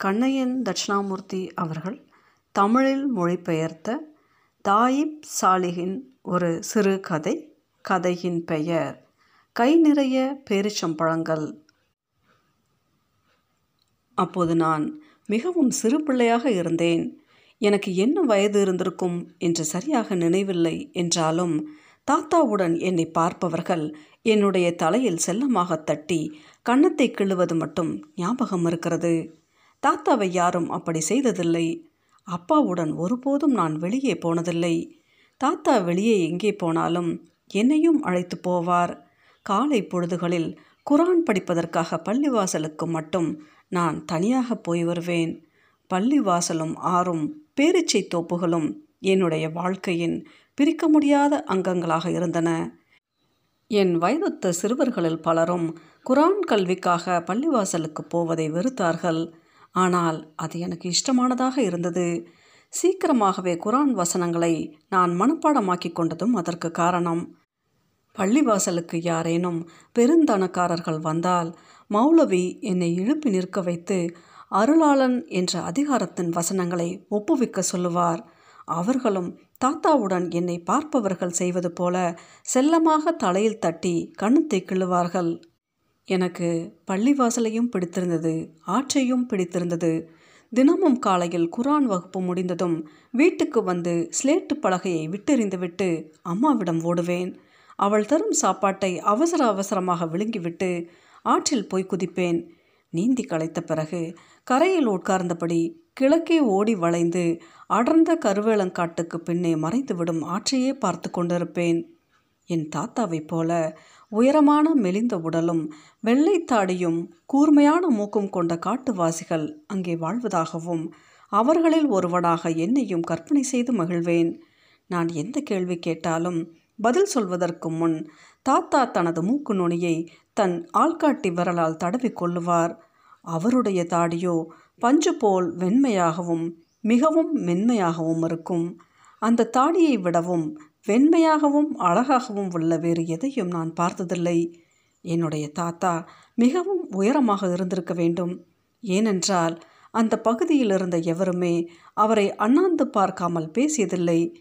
கண்ணையன் தட்சிணாமூர்த்தி அவர்கள் தமிழில் மொழிபெயர்த்த தாயிப் சாலிகின் ஒரு சிறு கதை கதையின் பெயர் கை நிறைய பேரிச்சம்பழங்கள். அப்போது நான் மிகவும் சிறு பிள்ளையாக இருந்தேன். எனக்கு என்ன வயது இருந்திருக்கும் என்று சரியாக நினைவில்லை என்றாலும் தாத்தாவுடன் என்னை பார்ப்பவர்கள் என்னுடைய தலையில் செல்லமாக தட்டி கன்னத்தை கிள்ளுவது மட்டும் ஞாபகம் இருக்கிறது. தாத்தாவை யாரும் அப்படி செய்ததில்லை. அப்பாவுடன் ஒருபோதும் நான் வெளியே போனதில்லை. தாத்தா வெளியே எங்கே போனாலும் என்னையும் அழைத்து போவார். காலை பொழுதுகளில் குரான் படிப்பதற்காக பள்ளிவாசலுக்கு மட்டும் நான் தனியாக போய் வருவேன். பள்ளிவாசலும் ஆறும் பேரிச்சை தோப்புகளும் என்னுடைய வாழ்க்கையின் பிரிக்க முடியாத அங்கங்களாக இருந்தன. என் வயதொத்த சிறுவர்களில் பலரும் குரான் கல்விக்காக பள்ளிவாசலுக்கு போவதை வெறுத்தார்கள். ஆனால் அது எனக்கு இஷ்டமானதாக இருந்தது. சீக்கிரமாகவே குரான் வசனங்களை நான் மனப்பாடமாக்கி கொண்டதும் அதற்கு காரணம். பள்ளிவாசலுக்கு யாரேனும் பெருந்தனக்காரர்கள் வந்தால் மௌலவி என்னை இழுப்பி நிற்க வைத்து அருளாளன் என்ற அதிகாரத்தின் வசனங்களை ஒப்புவிக்க சொல்லுவார். அவர்களும் தாத்தாவுடன் என்னை பார்ப்பவர்கள் செய்வது போல செல்லமாக தலையில் தட்டி கண்ணத்தை கிள்ளுவார்கள். எனக்கு பள்ளிவாசலையும் பிடித்திருந்தது ஆற்றையும் பிடித்திருந்தது. தினமும் காலையில் குரான் வகுப்பு முடிந்ததும் வீட்டுக்கு வந்து ஸ்லேட்டு பலகையை விட்டெறிந்துவிட்டு அம்மாவிடம் ஓடுவேன். அவள் தரும் சாப்பாட்டை அவசர அவசரமாக விழுங்கிவிட்டு ஆற்றில் போய் குதிப்பேன். நீந்தி களைத்த பிறகு கரையில் உட்கார்ந்தபடி கிழக்கே ஓடி வளைந்து அடர்ந்த கருவேலங்காட்டுக்கு பின்னே மறைந்துவிடும் ஆற்றையே பார்த்து கொண்டிருப்பேன். என் தாத்தாவைப் போல உயரமான மெலிந்த உடலும் வெள்ளைத்தாடியும் கூர்மையான மூக்கும் கொண்ட காட்டுவாசிகள் அங்கே வாழ்வதாகவும் அவர்களில் ஒருவனாக என்னையும் கற்பனை செய்து மகிழ்வேன். நான் எந்த கேள்வி கேட்டாலும் பதில் சொல்வதற்கு முன் தாத்தா தனது மூக்கு நுனியை தன் ஆள்காட்டி விரலால் தடவி கொள்ளுவார். அவருடைய தாடியோ பஞ்சு போல் வெண்மையாகவும் மிகவும் மென்மையாகவும் இருக்கும். அந்த தாடியை விடவும் வெண்மையாகவும் அழகாகவும் உள்ள வேறு எதையும் நான் பார்த்ததில்லை. என்னுடைய தாத்தா மிகவும் உயரமாக இருந்திருக்க வேண்டும். ஏனென்றால் அந்த பகுதியில் இருந்த எவருமே அவரை அண்ணாந்து பார்க்காமல் பேசியதில்லை.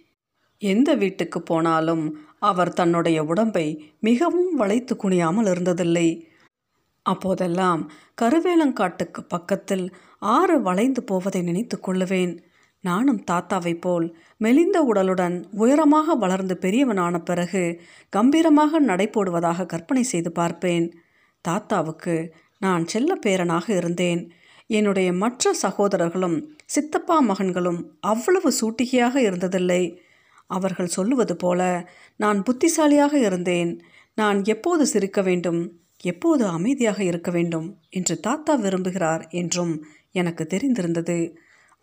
எந்த வீட்டுக்கு போனாலும் அவர் தன்னுடைய உடம்பை மிகவும் வளைத்து குனியாமல் இருந்ததில்லை. அப்போதெல்லாம் கருவேலங்காட்டுக்கு பக்கத்தில் ஆறு வளைந்து போவதை நினைத்து கொள்ளுவேன். நானும் தாத்தாவைப் போல் மெலிந்த உடலுடன் உயரமாக வளர்ந்து பெரியவனான பிறகு கம்பீரமாக நடை போடுவதாக கற்பனை செய்து பார்ப்பேன். தாத்தாவுக்கு நான் செல்ல பேரனாக இருந்தேன். என்னுடைய மற்ற சகோதரர்களும் சித்தப்பா மகன்களும் அவ்வளவு சூட்டிகையாக இருந்ததில்லை. அவர்கள் சொல்லுவது போல நான் புத்திசாலியாக இருந்தேன். நான் எப்போது சிரிக்க வேண்டும் எப்போது அமைதியாக இருக்க வேண்டும் என்று தாத்தா விரும்புகிறார் என்றும் எனக்கு தெரிந்திருந்தது.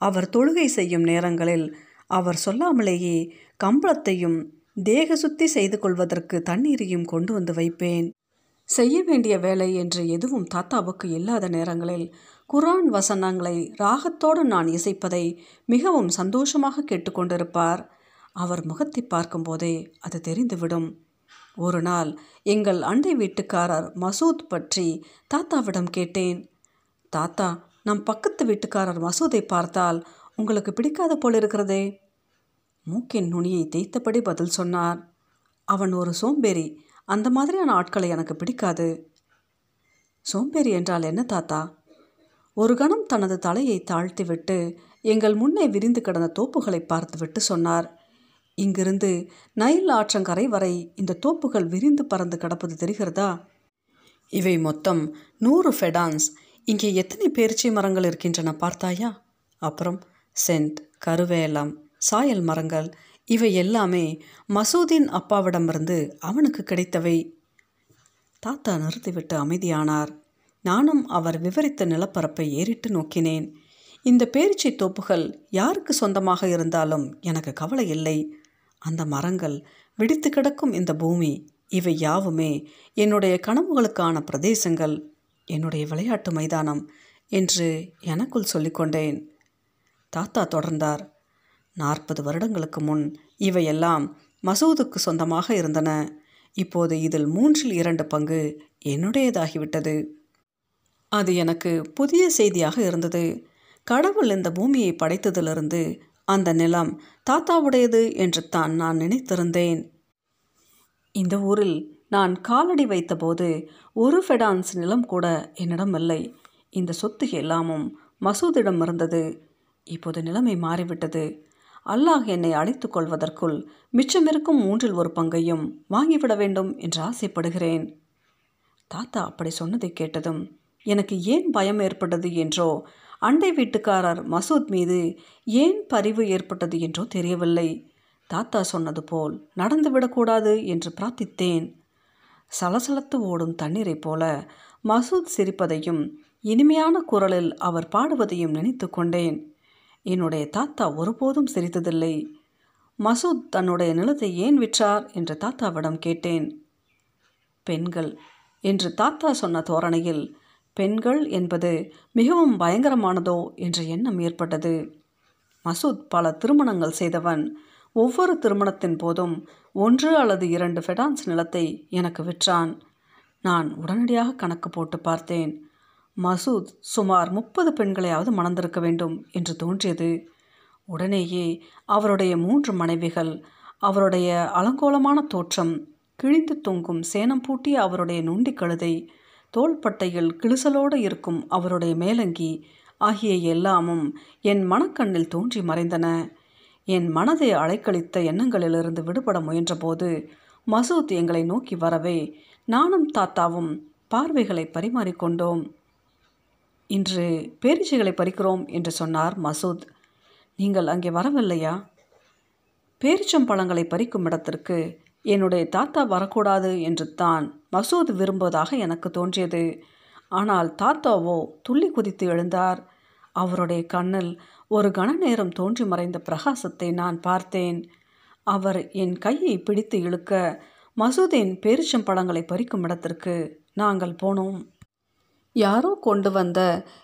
அவர் தொழுகை செய்யும் நேரங்களில் அவர் சொல்லாமலேயே கம்பளத்தையும் தேக சுத்தி செய்து கொள்வதற்கு தண்ணீரையும் கொண்டு வந்து வைப்பேன். செய்ய வேண்டிய வேலை என்று எதுவும் தாத்தாவுக்கு இல்லாத நேரங்களில் குரான் வசனங்களை ராகத்தோடு நான் இசைப்பதை மிகவும் சந்தோஷமாக கேட்டுக்கொண்டிருப்பார் அவர் முகத்தை பார்க்கும்போதே அது தெரிந்துவிடும். ஒரு நாள் எங்கள் அண்டை வீட்டுக்காரர் மசூத் பற்றி தாத்தாவிடம் கேட்டேன். தாத்தா நம் பக்கத்து வீட்டுக்காரர் மசூதை பார்த்தால் உங்களுக்கு பிடிக்காத போல் இருக்கிறதே. மூக்கின் நுனியை தேய்த்தபடி பதில் சொன்னார். அவன் ஒரு சோம்பேறி. அந்த மாதிரியான ஆட்களை எனக்கு பிடிக்காது. சோம்பேறி என்றால் என்ன தாத்தா? ஒரு கணம் தனது தலையை தாழ்த்திவிட்டு எங்கள் முன்னே விரிந்து கிடந்த தோப்புகளை பார்த்துவிட்டு சொன்னார். இங்கிருந்து நைல் ஆற்றங்கரை வரை இந்த தோப்புகள் விரிந்து பறந்து கிடப்பது தெரிகிறதா? இவை மொத்தம் நூறு ஃபெடான்ஸ். இங்கே எத்தனை பேரிச்சை மரங்கள் இருக்கின்றன பார்த்தாயா? அப்புறம் சென்ட் கருவேலம் சாயல் மரங்கள் இவை எல்லாமே மசூதின் அப்பாவிடமிருந்து அவனுக்கு கிடைத்தவை. தாத்தா நிறுத்திவிட்டு அமைதியானார். நானும் அவர் விவரித்த நிலப்பரப்பை ஏறிட்டு நோக்கினேன். இந்த பேரிச்சை தோப்புகள் யாருக்கு சொந்தமாக இருந்தாலும் எனக்கு கவலை இல்லை. அந்த மரங்கள் வெடித்து கிடக்கும் இந்த பூமி இவை யாவுமே என்னுடைய கனவுகளுக்கான பிரதேசங்கள். என்னுடைய விளையாட்டு மைதானம் என்று எனக்குள் சொல்லிக்கொண்டேன். தாத்தா தொடர்ந்தார். நாற்பது வருடங்களுக்கு முன் இவையெல்லாம் மசூதுக்கு சொந்தமாக இருந்தன. இப்போது இதில் மூன்றில் இரண்டு பங்கு என்னுடையதாகிவிட்டது. அது எனக்கு புதிய செய்தியாக இருந்தது. கடவுள் இந்த பூமியை படைத்ததிலிருந்து அந்த நிலம் தாத்தாவுடையது என்று தான் நான் நினைத்திருந்தேன். இந்த ஊரில் நான் காலடி வைத்தபோது ஒரு ஃபெடான்ஸ் நிலம் கூட என்னிடம் இல்லை. இந்த சொத்து எல்லாமும் மசூதிடம் இருந்தது. இப்போது நிலைமை மாறிவிட்டது. அல்லாஹ் என்னை அழைத்து கொள்வதற்குள் மிச்சமிருக்கும் மூன்றில் ஒரு பங்கையும் வாங்கிவிட வேண்டும் என்று ஆசைப்படுகிறேன். தாத்தா அப்படி சொன்னதை கேட்டதும் எனக்கு ஏன் பயம் ஏற்பட்டது என்றோ அண்டை வீட்டுக்காரர் மசூத் மீது ஏன் பரிவு ஏற்பட்டது என்றோ தெரியவில்லை. தாத்தா சொன்னது போல் நடந்துவிடக்கூடாது என்று பிரார்த்தித்தேன். சலசலத்து ஓடும் தண்ணீரைப் போல மசூத் சிரிப்பதையும் இனிமையான குரலில் அவர் பாடுவதையும் நினைத்து கொண்டேன். என்னுடைய தாத்தா ஒருபோதும் சிரித்ததில்லை. மசூத் தன்னுடைய நிலத்தை ஏன் விற்றார்? என்று தாத்தாவிடம் கேட்டேன். பெண்கள் என்று தாத்தா சொன்ன தோரணையில் பெண்கள் என்பது மிகவும் பயங்கரமானதோ என்ற எண்ணம் ஏற்பட்டது. மசூத் பல திருமணங்கள் செய்தவன் ஒவ்வொரு திருமணத்தின் போதும் ஒன்று அல்லது இரண்டு ஃபெடான்ஸ் நிலத்தை எனக்கு விற்றான். நான் உடனடியாக கணக்கு போட்டு பார்த்தேன். மசூத் சுமார் முப்பது பெண்களையாவது மணந்திருக்க வேண்டும் என்று தோன்றியது. உடனேயே அவருடைய மூன்று மனைவிகள் அவருடைய அலங்கோலமான தோற்றம் கிழிந்து தொங்கும் சேனம் பூட்டிய அவருடைய நுண்டி கழுதை தோள்பட்டையில் கிழிசலோடு இருக்கும் அவருடைய மேலங்கி ஆகிய எல்லாமும் என் மனக்கண்ணில் தோன்றி மறைந்தன. என் மனதை அலைக்கழித்த எண்ணங்களிலிருந்து விடுபட முயன்றபோது மசூத் எங்களை நோக்கி வரவே நானும் தாத்தாவும் பார்வைகளை பரிமாறிக்கொண்டோம். இன்று பேரிச்சைகளை பறிக்கிறோம் என்று சொன்னார் மசூத். நீங்கள் அங்கே வரவில்லையா? பேரிச்சம்பழங்களை பறிக்கும் இடத்திற்கு என்னுடைய தாத்தா வரக்கூடாது என்று தான் மசூத் விரும்புவதாக எனக்கு தோன்றியது. ஆனால் தாத்தாவோ துள்ளி குதித்து எழுந்தார். அவருடைய கண்ணில் ஒரு கண நேரம் தோன்றி மறைந்த பிரகாசத்தை நான் பார்த்தேன். அவர் என் கையை பிடித்து இழுக்க மசூதின் பேரிச்சம்பழங்களை பறிக்கும் இடத்திற்கு நாங்கள் போனோம். யாரோ கொண்டு வந்த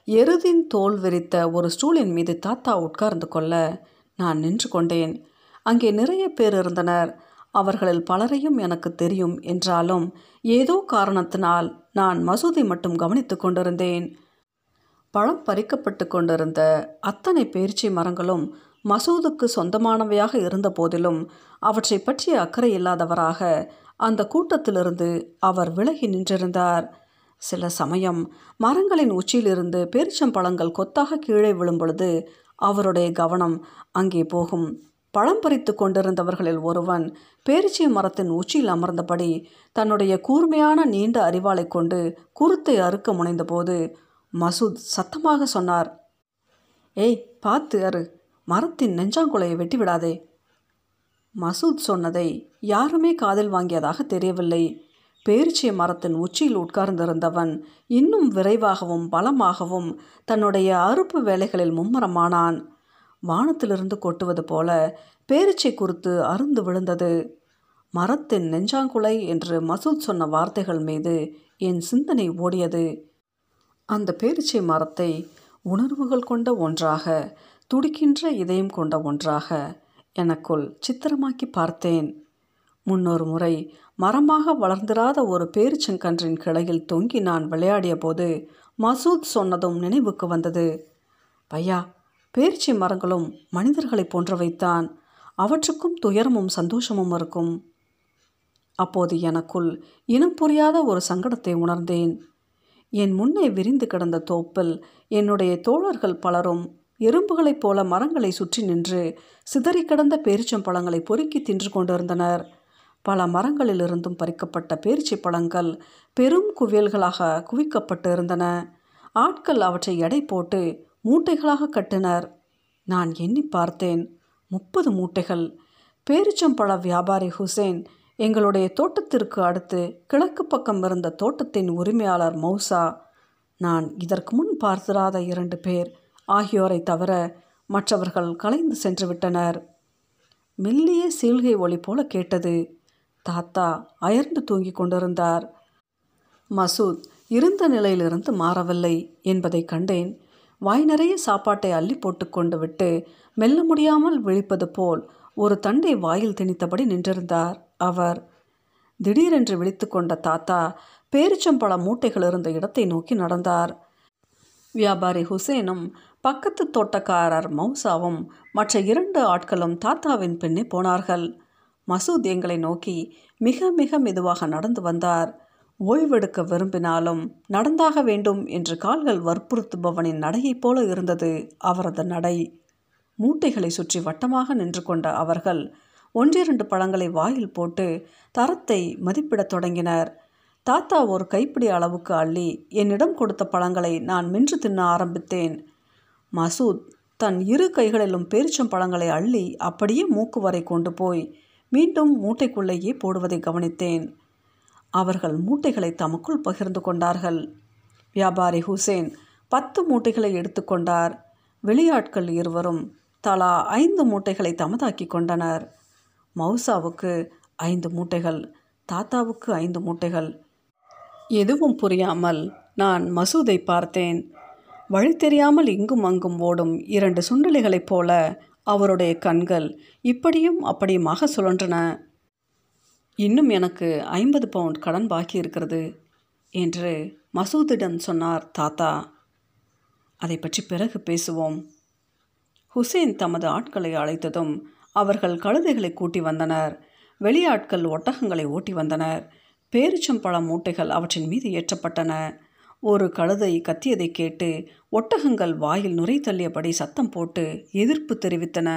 எருதின் தோல் விரித்த ஒரு ஸ்டூலின் மீது தாத்தா உட்கார்ந்து கொள்ள நான் நின்று கொண்டேன். அங்கே நிறைய பேர் இருந்தனர். அவர்களில் பலரையும் எனக்கு தெரியும் என்றாலும் ஏதோ காரணத்தினால் நான் மசூதி மட்டும் கவனித்து கொண்டிருந்தேன். பழம் பறிக்கப்பட்டு கொண்டிருந்த அத்தனை பேர்ச்சி மரங்களும் மசூதுக்கு சொந்தமானவையாக இருந்த போதிலும் அவற்றை பற்றிய அக்கறை இல்லாதவராக அந்த கூட்டத்திலிருந்து அவர் விலகி நின்றிருந்தார். சில சமயம் மரங்களின் உச்சியிலிருந்து பேரிச்சம்பழங்கள் கொத்தாக கீழே விழும்பொழுது அவருடைய கவனம் அங்கே போகும். பழம் பறித்து கொண்டிருந்தவர்களில் ஒருவன் பேரிச்சை மரத்தின் உச்சியில் அமர்ந்தபடி தன்னுடைய கூர்மையான நீண்ட அறிவாளை கொண்டு குருத்தை அறுக்க முனைந்தபோது மசூத் சத்தமாக சொன்னார். ஏய் பார்த்து அரு. மரத்தின் நெஞ்சாங்குலையை வெட்டி விடாதே மசூத் சொன்னதை யாருமே காதில் வாங்கியதாக தெரியவில்லை. பேரிச்சை மரத்தின் உச்சியில் உட்கார்ந்திருந்தவன் இன்னும் விரைவாகவும் பலமாகவும் தன்னுடைய அறுப்பு வேலைகளில் மும்மரமானான். வானத்திலிருந்து கொட்டுவது போல பேரிச்சை குறித்து அருந்து விழுந்தது. மரத்தின் நெஞ்சாங்குலை என்று மசூத் சொன்ன வார்த்தைகள் மீது என் சிந்தனை ஓடியது. அந்த பேரிச்சை மரத்தை உணர்வுகள் கொண்ட ஒன்றாக துடிக்கின்ற இதயம் கொண்ட ஒன்றாக எனக்குள் சித்திரமாக்கி பார்த்தேன். முன்னொரு முறை மரமாக வளர்ந்திராத ஒரு பேரிச்சங்கன்றின் கிளையில் தொங்கி நான் விளையாடிய போது மசூத் சொன்னதும் நினைவுக்கு வந்தது. பையா பேரிச்சை மரங்களும் மனிதர்களைப் போன்றவைத்தான். அவற்றுக்கும் துயரமும் சந்தோஷமும் இருக்கும் அப்போது எனக்குள் இனம் புரியாத ஒரு சங்கடத்தை உணர்ந்தேன். என் முன்னே விரிந்து கிடந்த தோப்பில் என்னுடைய தோழர்கள் பலரும் எறும்புகளைப் போல மரங்களை சுற்றி நின்று சிதறி கிடந்த பேரிச்சம்பழங்களை பொறுக்கி தின்று கொண்டிருந்தனர். பல மரங்களிலிருந்தும் பறிக்கப்பட்ட பேரிச்சை பழங்கள் பெரும் குவியல்களாக குவிக்கப்பட்டு இருந்தன ஆட்கள் அவற்றை எடை போட்டு மூட்டைகளாக கட்டினர். நான் எண்ணி பார்த்தேன். முப்பது மூட்டைகள். பேரிச்சம்பழ வியாபாரி ஹுசேன் எங்களுடைய தோட்டத்திற்கு அடுத்து கிழக்கு பக்கம் இருந்த தோட்டத்தின் உரிமையாளர் மௌசா நான் இதற்கு முன் பார்த்திராத இரண்டு பேர் ஆகியோரை தவிர மற்றவர்கள் கலைந்து சென்று விட்டனர். மெல்லிய சீல்கை ஒளி போல கேட்டது. தாத்தா அயர்ந்து தூங்கிக் கொண்டிருந்தார். மசூத் இருந்த நிலையிலிருந்து மாறவில்லை என்பதை கண்டேன். வாய் நிறைய சாப்பாட்டை அள்ளி போட்டுக்கொண்டு விட்டு மெல்ல முடியாமல் விழிப்பது போல் ஒரு தண்டை வாயில் திணித்தபடி நின்றிருந்தார். அவர் திடீரென்று விழித்து கொண்ட தாத்தா பேரிச்சம்பழ மூட்டைகள் இருந்த இடத்தை நோக்கி நடந்தார். வியாபாரி ஹுசேனும் பக்கத்து தோட்டக்காரர் மௌசாவும் மற்ற இரண்டு ஆட்களும் தாத்தாவின் பின்னே போனார்கள். மசூத் எங்களை நோக்கி மிக மிக மெதுவாக நடந்து வந்தார். ஓய்வெடுக்க விரும்பினாலும் நடந்தாக வேண்டும் என்று கால்கள் வற்புறுத்துபவனின் நடையைப் போல இருந்தது அவரது நடை. மூட்டைகளை சுற்றி வட்டமாக நின்று கொண்ட அவர்கள் ஒன்றிரண்டு பழங்களை வாயில் போட்டு தரத்தை மதிப்பிடத் தொடங்கினர். தாத்தா ஒரு கைப்பிடி அளவுக்கு அள்ளி என்னிடம் கொடுத்த பழங்களை நான் மென்று தின்ன ஆரம்பித்தேன். மசூத் தன் இரு கைகளிலும் பேரிச்சம் பழங்களை அள்ளி அப்படியே மூக்கு வரை கொண்டு போய் மீண்டும் மூட்டைக்குள்ளேயே போடுவதை கவனித்தேன். அவர்கள் மூட்டைகளை தமக்குள் பகிர்ந்து கொண்டார்கள். வியாபாரி ஹுசேன் பத்து மூட்டைகளை எடுத்துக்கொண்டார் வெளியாட்கள் இருவரும் தலா ஐந்து மூட்டைகளை தமதாக்கி கொண்டனர். மவுசாவுக்கு ஐந்து மூட்டைகள் தாத்தாவுக்கு ஐந்து மூட்டைகள். எதுவும் புரியாமல் நான் மசூதை பார்த்தேன். வழி தெரியாமல் இங்கும் அங்கும் ஓடும் இரண்டு சுண்டலிகளைப் போல அவருடைய கண்கள் இப்படியும் அப்படியுமாக சுழன்றன. இன்னும் எனக்கு ஐம்பது பவுண்ட் கடன் பாக்கி இருக்கிறது என்று மசூதிடம் சொன்னார் தாத்தா. அதை பற்றி பிறகு பேசுவோம். ஹுசேன் தமது ஆட்களை அழைத்ததும் அவர்கள் கழுதைகளை கூட்டி வந்தனர். வெளியாட்கள் ஒட்டகங்களை ஓட்டி வந்தனர். பேரிச்சம்பழ மூட்டைகள் அவற்றின் மீது ஏற்றப்பட்டன. ஒரு கழுதை கத்தியதை கேட்டு ஒட்டகங்கள் வாயில் நுரை தள்ளியபடி சத்தம் போட்டு எதிர்ப்பு தெரிவித்தன.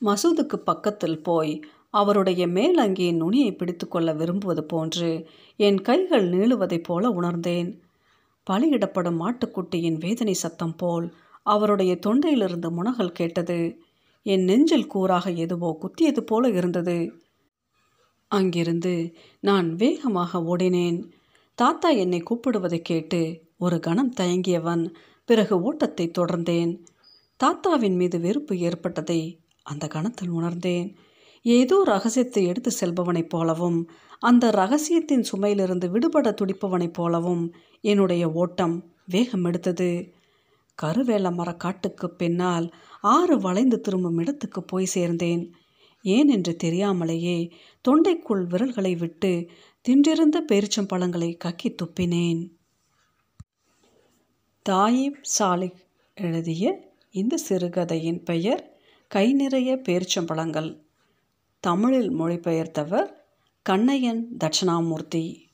மசூதுக்கு பக்கத்தில் போய் அவருடைய மேலங்கியின் நுனியை பிடித்து கொள்ள விரும்புவது போன்று என் கைகள் நீளுவதைப் போல உணர்ந்தேன். பலியிடப்படும் மாட்டுக்குட்டியின் வேதனை சத்தம் போல் அவருடைய தொண்டையிலிருந்து முனகல் கேட்டது. என் நெஞ்சில் கூறாக எதுவோ குத்தியது போல இருந்தது. அங்கிருந்து நான் வேகமாக ஓடினேன். தாத்தா என்னை கூப்பிடுவதை கேட்டு ஒரு கணம் தயங்கியவன் பிறகு ஓட்டத்தை தொடர்ந்தேன். தாத்தாவின் மீது வெறுப்பு ஏற்பட்டதை அந்த கணத்தில் உணர்ந்தேன். ஏதோ ரகசியத்தை எடுத்து செல்பவனைப் போலவும் அந்த ரகசியத்தின் சுமையிலிருந்து விடுபட துடிப்பவனைப் போலவும் என்னுடைய ஓட்டம் வேகம் எடுத்தது கருவேல மரக்காட்டுக்கு பின்னால் ஆறு வளைந்து திரும்பும் இடத்துக்கு போய் சேர்ந்தேன். ஏன் என்று தெரியாமலேயே தொண்டைக்குள் விரல்களை விட்டு தின்றிருந்த பேரிச்சம்பழங்களை கக்கி துப்பினேன். தாயிப் சாலிக் எழுதிய இந்த சிறுகதையின் பெயர் கை நிறைய பேரிச்சம்பழங்கள் தமிழில் மொழிபெயர்த்தவர் கண்ணையன் தட்சிணாமூர்த்தி.